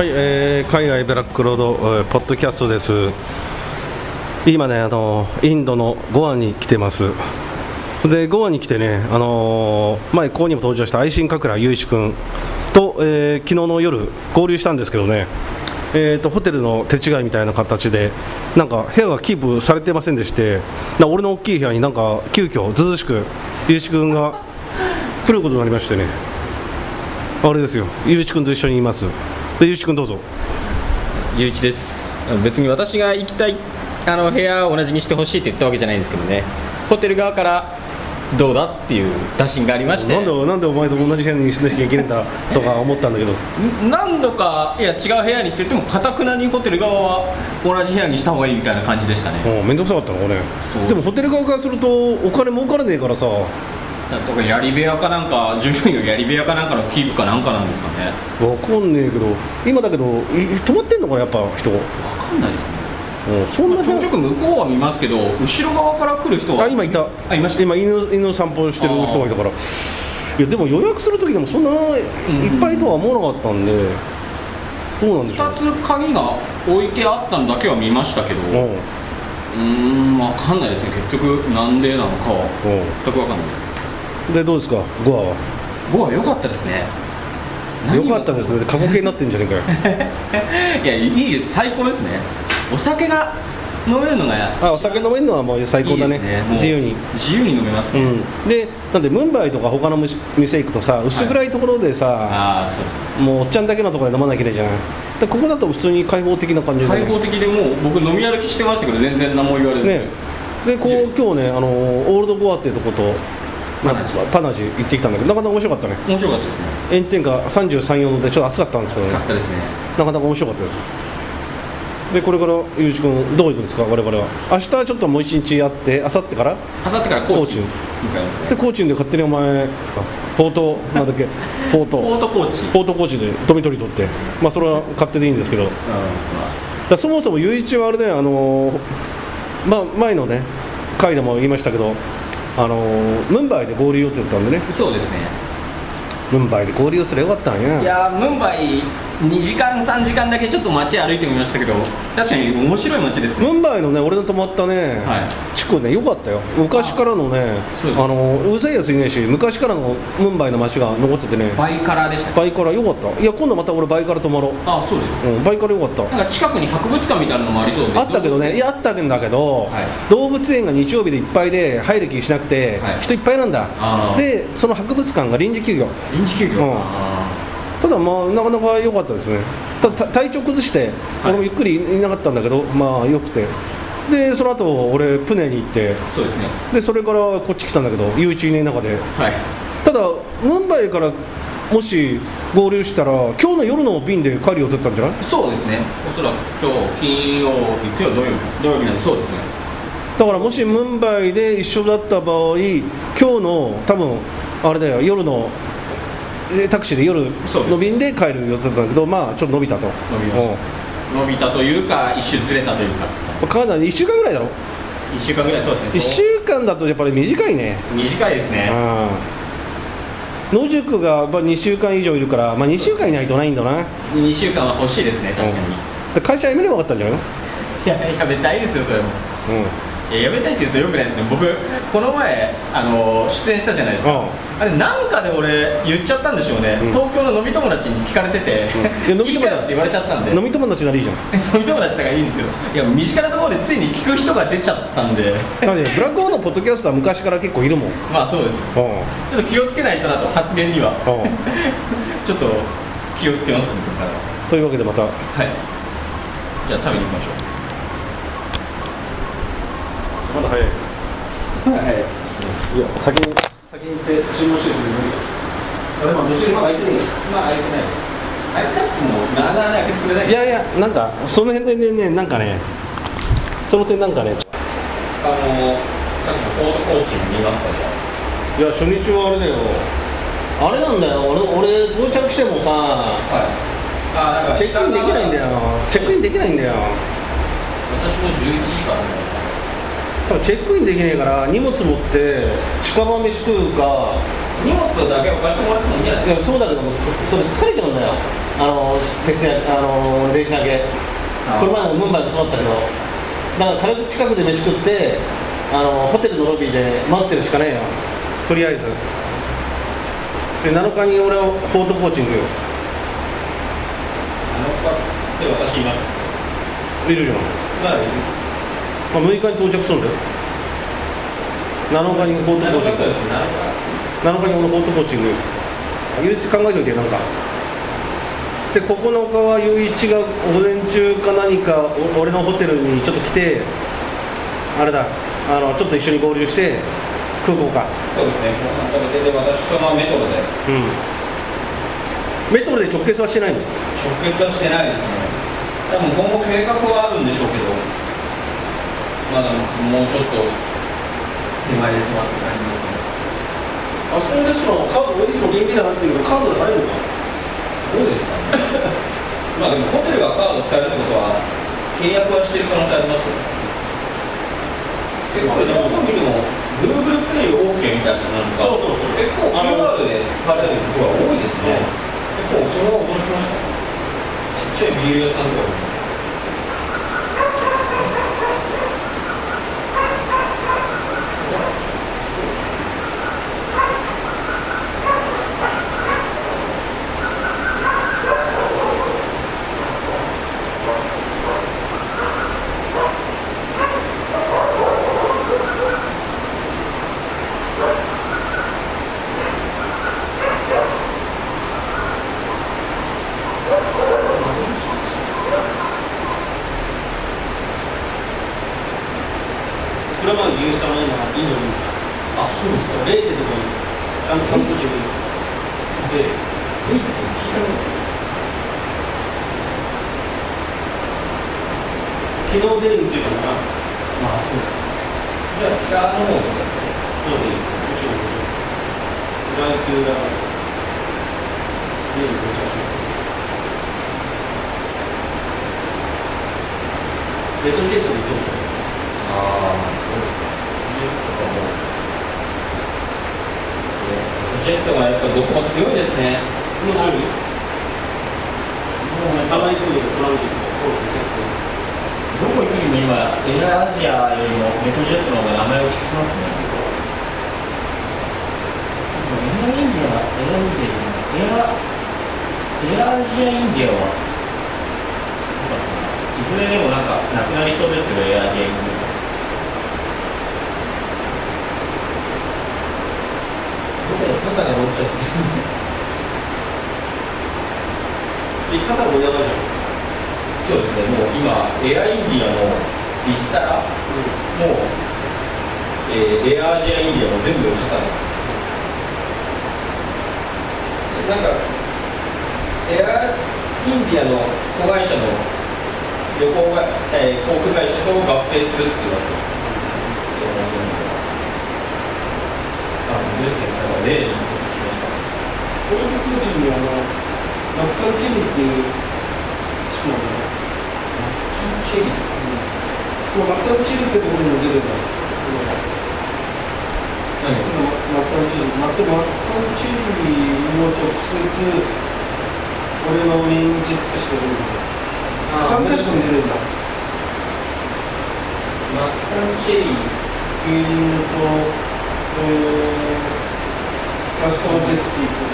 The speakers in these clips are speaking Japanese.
はい、えー海外ブラックロード、えーポッドキャストです。今ね、あのインドのゴアに来てます。で、ゴアに来てね、あのー前、ここにも登場した愛心かくら雄一君と、えー昨日の夜、合流したんですけどね、えー、とホテルの手違いみたいな形で、なんか部屋がキープされてませんでして、な俺の大きい部屋になんか急遽ずずしく雄一君が来ることになりましてね。あれですよ、ゆういちくんと一緒にいます。で、ゆういちくんどうぞ。ゆういちです。別に私が行きたいあの部屋を同じにしてほしいって言ったわけじゃないんですけどね。ホテル側からどうだっていう打診がありまして。なんで、なんでお前と同じ部屋にしなきゃいけないんだとか思ったんだけど。ん 何度かいや違う部屋にって言ってもかたくなにホテル側は同じ部屋にした方がいいみたいな感じでしたね。もう面倒くさかったのこれ。でもホテル側からするとお金儲からねえからさかやり部屋かなんか従業員のやり部屋かなんかのキープかなんかなんですかね。わかんねえけど今だけどい泊まってんのかなやっぱ人わかんないですね。うんそんなちょくちょく向こうは見ますけど後ろ側から来る人はあ今いた。あいました。今犬犬の散歩してる人がいたから。いやでも予約する時でもそんないっぱいとは思わなかったんでどうなんでしょう。2つ鍵が置いてあったのだけは見ましたけど。うん。うーん分かんないですね。結局なんでなのかは。う全く分かんないです。んでどうですか？ゴアは？5は良かったですね。よかったですね。過去形になってんじゃねえかよ。いやいいです最高ですね。お酒が飲めるのがあお酒飲めるのはもう最高だね。いいですもう自由に。自由に飲めますね、うん、でなんでムンバイとか他の店行くとさ薄暗いところでさ、ああそうです。もうおっちゃんだけのところで飲まなきゃいけないじゃないでここだと普通に開放的な感じで、開放的でもう僕飲み歩きしてましたけど全然何も言われず、ね。でこう今日ねあのオールドゴアっていうとことパナジパナジ行ってきたんだけどなかなか面白かったね。面白かったですね。炎天下33、4度でちょっと暑かったんですけど。ね暑かったですね。なかなか面白かったです。でこれからゆういちくんどこ行くんですか？我々は。明日はちょっともう一日あって明後日からあさってから高知に向かいますね。で高知で勝手にお前フォートなんだっけ？フォートポート高知。フォートコーチでドミトリー取って、まあ、それは勝手でいいんですけど、だからそもそも雄一はあれだよ、あのーまあ、前のね、回でも言いましたけど、あのームンバイで合流予定だったんでね、そうですねムンバイで合流すればよかったんや。いやームンバイ2時間3時間だけちょっと街歩いてみましたけど確かに面白い街ですね。ムンバイのね、俺の泊まったね、はい。地区ね、よかったよ、昔からのね、あのーうざいやついないし、昔からのムンバイの街が残っててね、バイカラでした。バイカラよかった、いや、今度また俺、バイカラ泊まろう、あそうです。ようん、バイカラよかった。なんか近くに博物館みたいなのもありそうであったけどね、いやあったんだけど、はい。動物園が日曜日でいっぱいで入る気しなくて、はい。人いっぱいなんだ。でその博物館が臨時休業。臨時休業、うんだまあなかなか良かったですね。たた体調崩してはい。俺もゆっくりいなかったんだけど、まあよくて。でその後俺プネに行って。ーそうですね。でそれからこっち来たんだけど U1 年の中で。はい。ただムンバイからもし合流したら今日の夜の便で帰る予定だったんじゃない？そうですね。おそらく今日金曜日今日土曜日土曜日なんでそうですね。だからもしムンバイで一緒だった場合今日の多分あれだよ夜のえタクシーで夜の便で帰る予定だったけどまあちょっと伸びたと。伸びた。というか一周ずれたというか。うんかなり1週間ぐらいだろ？1週間ぐらいそうですね。1週間だとやっぱり短いね。短いですね。うん。野宿がまあ2週間以上いるから、まあ、2週間いないとないんだな。2週間は欲しいですね確かに、で会社辞めればよかったんじゃないの？いややめたいですよそれも。うんいややめたいって言うとよくないですね。僕この前あの出演したじゃないですか、うん。あれなんかで俺言っちゃったんでしょうね、うん。東京の飲み友達に聞かれてて、うん。いや飲み友達。聞いたよって言われちゃったんで。飲み友達ならいいじゃん。飲み友達だからいいんですけどいや身近なところでついに聞く人が出ちゃったんで。だってブラックホールのポッドキャストは昔から結構いるもん。う んまあそうです。ちょっと気をつけないとなと発言には。うん。ちょっと気をつけますねこれかというわけでまた。はい。じゃあ食べに行きましょうまだ早い。はい。いや先に。先に行って注文してくれるあれまあどっちにも空いてるよまあ開いてない。開いてなくてもなあなあ開けてくれない。いやいやなんかその辺でねなんかねその点なんかね。あのさっきのコートコーチン見ますかいや初日はあれだよ。あれなんだよ。俺俺到着してもさはい。あなんかチェックインできないんだよチェックインできないんだよ。私も11時からね多分チェックインできねえから荷物持って近場飯食うか荷物だけ置かしてもらってもいいんじゃない？いやそうだけどそれ疲れちゃうんだよ。あの徹夜あの電車明け。あこの前もムンバイもそうだったけど。だから軽く近くで飯食ってあのホテルのロビーで待ってるしかねえよ。とりあえず。で7日に俺はフォートコーチングよ。あのかで私います。いるじゃん、まあいるまあ、6日に到着するんだよ。7日にフォートコーチング。そうですね7日に俺フォートコーチング。唯一考えといてなんか。で9日は雄一が午前中か何かお俺のホテルにちょっと来てあれだ。あのちょっと一緒に合流して空港か。そうですね。もうなんかでで私そのままメトロで。うん。メトロで直結はしてないの？直結はしてないですね。多分今後計画はあるんでしょうけどまだもうちょっと手前で止まって感じですねあそこのレストランはカードいつも現金で払ってるけどカードで払えるのか。どうですかね。まあでもホテルがカード使えるってことは契約はしてる可能性ありますよ結構日本見ても Google プレイ OK みたいななんかそうそうそう。結構 QR で払えるところが多いですね。結構それは驚きました。ちっちゃいビール屋さんとかでもクラマン牛さんは今インドにあそうですかレーテとかにちゃんと観光地にでレイって聞いたこと昨日デリに着いたのかなまあそうですじゃあ北の方とかそうでもちろんフライ級だか。らデリに到着しまレトジェットで行ってもああそうですかジェットジェットがやっぱどこも強いですね。もちろんもうハワイフードでトランジットコース結どこ行くにも今エアアジアよりもメトジェットの方が名前を聞きますね。アインディアはエアインディアエアエアアジアインディアはいずれでもなんかなくなりそうですけどエアアジアインディアどこも肩が乗っちゃって構生き方もやばいじゃんそうですねもう今エアインディアもビスタラうんもう、えーエアアジアインディアも全部肩ですなんかエアインディアの子会社の旅行が、えー航空会社と合併するっていうわけですあ、本当ですね。だから例にしました。この空地にあのマッカンチェリーっていう地区なんだよシェリーこのマッカンチェリーってところにも出てるん何？マッカンチェリーマッチェリーも直接俺のメインジェットしてるんだよ3カ所に出てるんだ。マッカンチェリー牛乳とえーカスタマージェッティと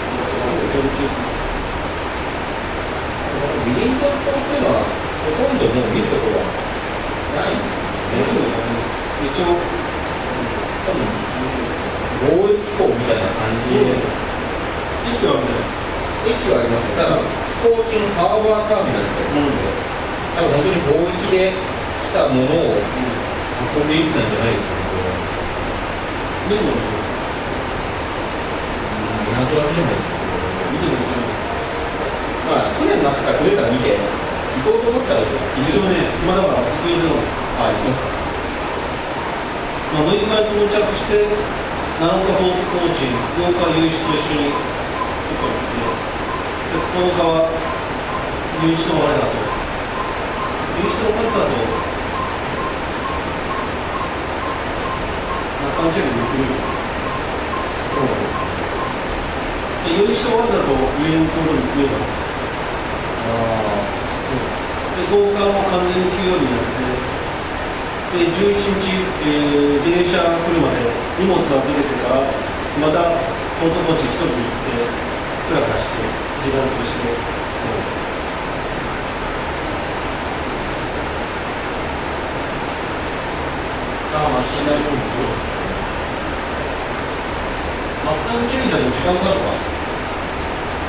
ウィリントン島っていうのはほとんどもう見るところはないんですね。一応。多分貿易港みたいな感じで、駅はね駅はありますただ飛行中のハーバーターミナルって思うので、多分本当に貿易で来たものをそれで生きたんじゃないですかでもなんとなくじゃないですか見てましょまあ去年の夏から冬から見て行こうと思ったら行一応ね今だから行くのあ行きますかまあ、6日に到着して、7日ポートコーチン、8日と一緒にどっか行って、で9日はユーイチと別れたと。ユーイチと別れたと、中間チェックで行ってみるそうでユーイチと別れたと、上のところに行くようあで、10日も完全に休養になって、で11日、えー電車来るまで荷物預けてから、またポートコーチ一人で行って、ふらふらして、時間潰して、ああ、まあ、しないと思うマッタンチェリーだと時間かかるか。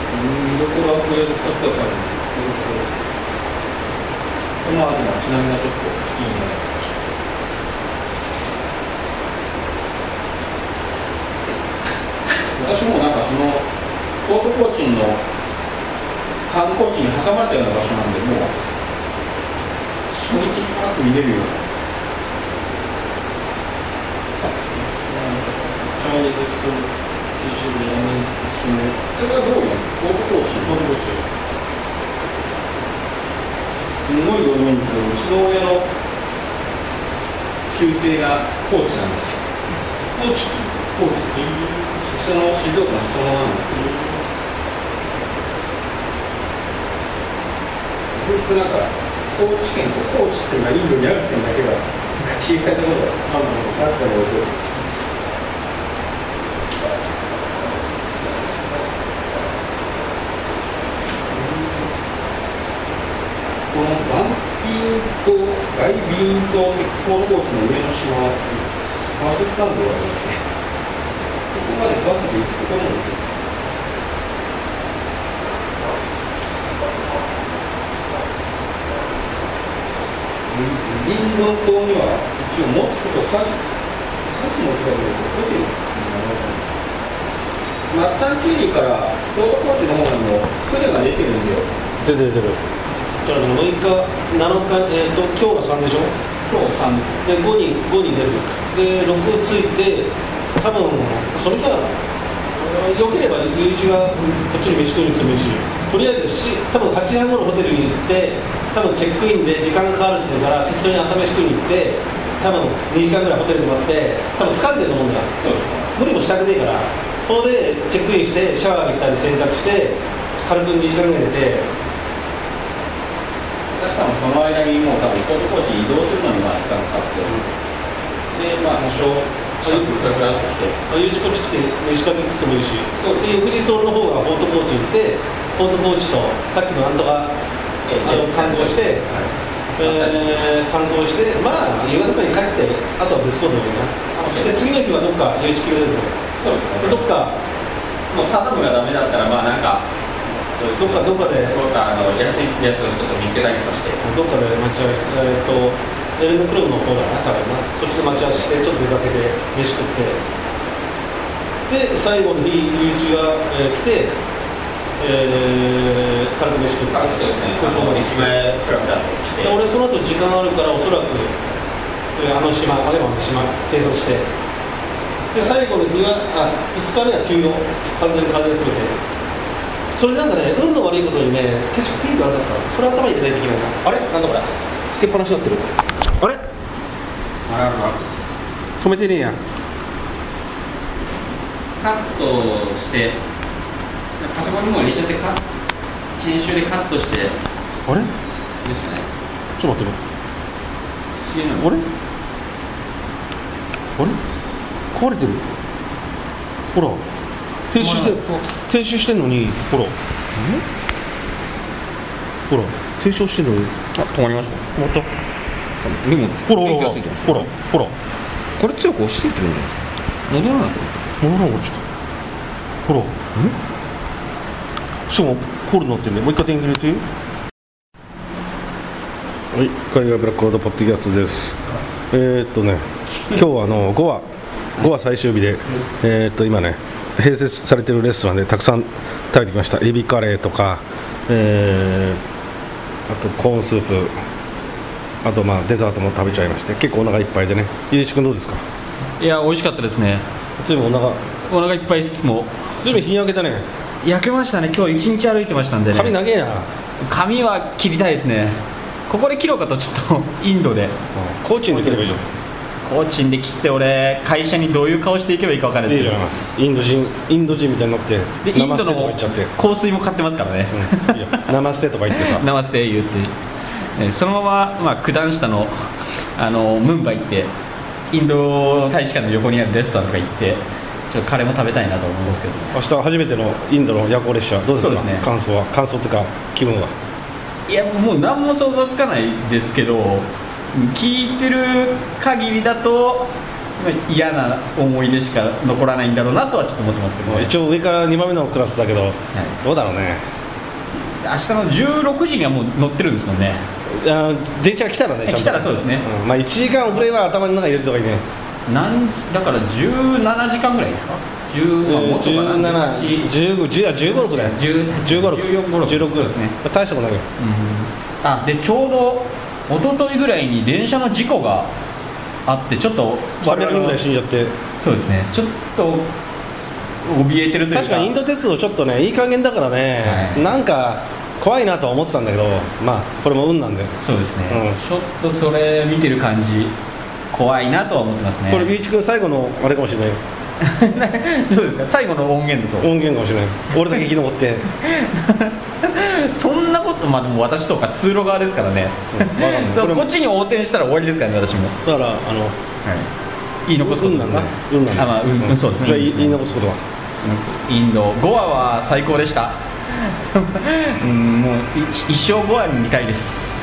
うん見どころはこれ2つだから見どこの後のちなみがちょっと気になります私もなんかそのポートコーチンの観光地に挟まれたような場所なんでもう初日にパッと見れるような。チャイニーズと一緒に、それはどういうのポートコーチンポートコーチ。すごいご存知でうちの親の旧姓が高知なんです。よコーチって高知その静岡の裾野なんです。けどずっとなんか高知県と高知っていうのがインドにあるっていうだけが違いたことがあったのを覚えてますこのバンピン島、ガイビーン島ってポートコーチの上の島バススタンドがありますね。ここまでバスで行くこともできる。リンドン島には一応モスクとカジカジも違うけどホテルマッタンチューリーからポートコーチの方にも船が出てるんだよ。出てる出てる。じゃあ6日、7日、えっ、ーと、今日が3でしょ？今日3です。で、5に、5に出る。で、6ついて、多分その日は、よければ、ゆういちがこっちに飯食いに来てもいいし、とりあえずし、多分8時半頃ホテルに行って、多分チェックインで時間かかるっていうから、適当に朝飯食いに行って、多分2時間ぐらいホテルで待って、多分疲れてると思うんだ無理もしたくねえから、ここでチェックインして、シャワー行ったり洗濯して、軽く2時間ぐらい寝て、私多分その間にもう多分ポートコーチに移動するのにまあ時間かかって、で、まあ多少、近くふらふらっとして、まあ、ゆうちこっち来て飯食べ食ってもいいし、そうで翌日俺の方がポートコーチ行って、ポートコーチとさっきのなんとか、え観光して、えー、観光して、まあ、夕方まで帰って、あとは別行動でいいな。で、次の日はどっか、ゆうち決めれるの。そうですね。で、どっか、もうサダムがダメだったら、まあなんか、どっか、どっかで、どっかあの安いやつをちょっと見つけたりとかして、どっかで待ち合わせ、えー、と、エレンドクラブの方だな、多分な。そっちで待ち合わせして、ちょっと出かけて、飯食って。で、最後の日、ゆういちが、えー来て、えー、軽く飯食うですね、空港まで駅前フラフラとして、で俺その後時間あるからおそらくえーあの島アレマンの島偵察して。で最後の日はあ5日目は休養。完全に完全すべて。それなんかね運の悪いことにね確か天気悪かったそれ頭に入れないといけないな。あれ？なんだこれ？つけっぱなしになってる。あれ？あらら。止めてねえや。カットして、パソコンにも入れちゃってカ編集でカットして、あれ？するしかない。ちょっと待ってあれ？あれ？壊れてる？ほら。停止して停止してんのに。ほら。ほら。停止してんのに。あ、止まりました。止まった。でも、ほらほらほら。ほらこれ強く押し付いてるんじゃないですか。戻らないと。戻らんかちょっとほら。んしかもホールになって。るねもう一回電源入れて。はい海外ブラックロードポッドキャストですえーっとね今日はあの5話5話最終日で、えーっと今ね併設されて。るレストランでたくさん食べて。きましたエビカレーとか、えーあとコーンスープあとまあデザートも食べちゃいまして。結構お腹いっぱいでねゆういちくんどうですかいや美味しかったですねずいぶんお腹お腹いっぱいですもずいぶん日に焼けたね焼けましたね。今日一日歩いてましたんでね。髪長えな、髪は切りたいですね。ここで切ろうかとちょっと インドで。コーチにできればいいじゃん。コーチンで切って俺会社にどういう顔していけばいいか分からないですけど。んインド人インド人みたいになってでインドの言っちゃって、香水も買ってますからね、うん。いいよナマステとか言ってさ。ナマステ言って、えそのまま、まあ、九段下のあのムンバイ行ってインド大使館の横にあるレストランとか行ってちょっとカレーも食べたいなと思うんですけど。明日初めてのインドの夜行列車どうですか？ね。感想は？感想というか気分は、いやもう何も想像つかないですけど聞いてる限りだとまあ嫌な思い出しか残らないんだろうなとはちょっと思ってますけど、一応上から2番目のクラスだけど、どうだろうね。明日の16時にはもう乗ってるんですもんね。あ電車が来たらね来たらそうですね。ん。まあ1時間遅れは頭の中に入れてた方がいいねなんだから17時間ぐらいですか？10、まあ、もっとかな。18 17、15、10 15、6だよ10 15、6 14 16 16そうですね。大したことないよ。うん。あでちょうど一昨日ぐらいに電車の事故があってちょっと我300人ぐらい死んじゃって。そうですね。ちょっと怯えてるというか。確かにインド鉄道ちょっとねいい加減だからね、はい。なんか怖いなとは思ってたんだけどまあこれも運なんで、そうですね、うん。ちょっとそれ見てる感じ怖いなとは思ってますね。これビーチ君最後のあれかもしれない。よ どうですか？最後の音源だと。音源かもしれない。俺だけ生き残って、そんなことまあでも私とか通路側ですからね、うんこっちに横転したら終わりですからね私も、だからあの言い残すことですか運なんだ。よあまあうん、うん。そうですね。言い残すことは？インド5話は最高でした。うんもう一一生5話に見たいです